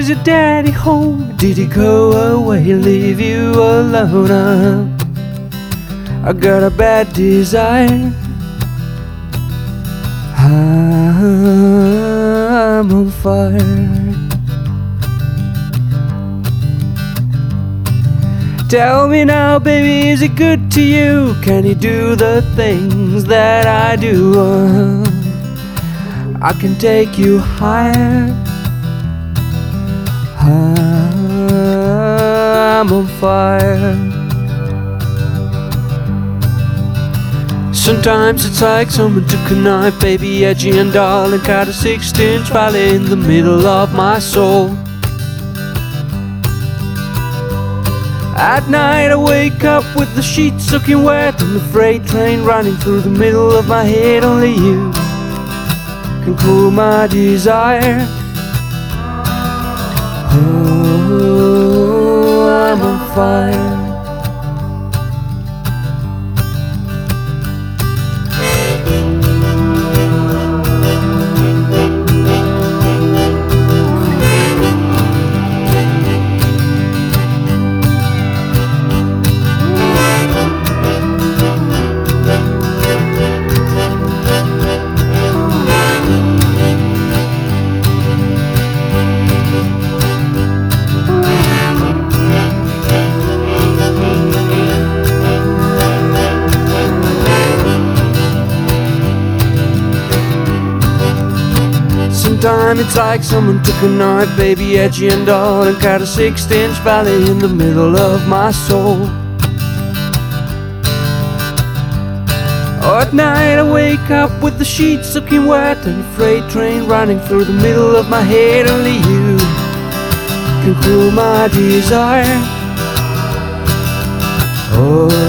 is your daddy home? Did he go away, leave you alone? I got a bad desire. I'm on fire. Tell me now, baby, is it good to you? Can you do the things that I do? I can take you higher. I'm on fire. Sometimes it's like someone took a knife, baby, edgy and dull, and cut a six-inch valley in the middle of my soul. At night I wake up with the sheets soaking wet and the freight train running through the middle of my head. Only you can cool my desire. Oh, I'm on fire. Sometimes it's like someone took a knife, baby, edgy and all, and cut a six-inch valley in the middle of my soul. At night I wake up with the sheets soaking wet and a freight train running through the middle of my head. Only you can cool my desire. Oh.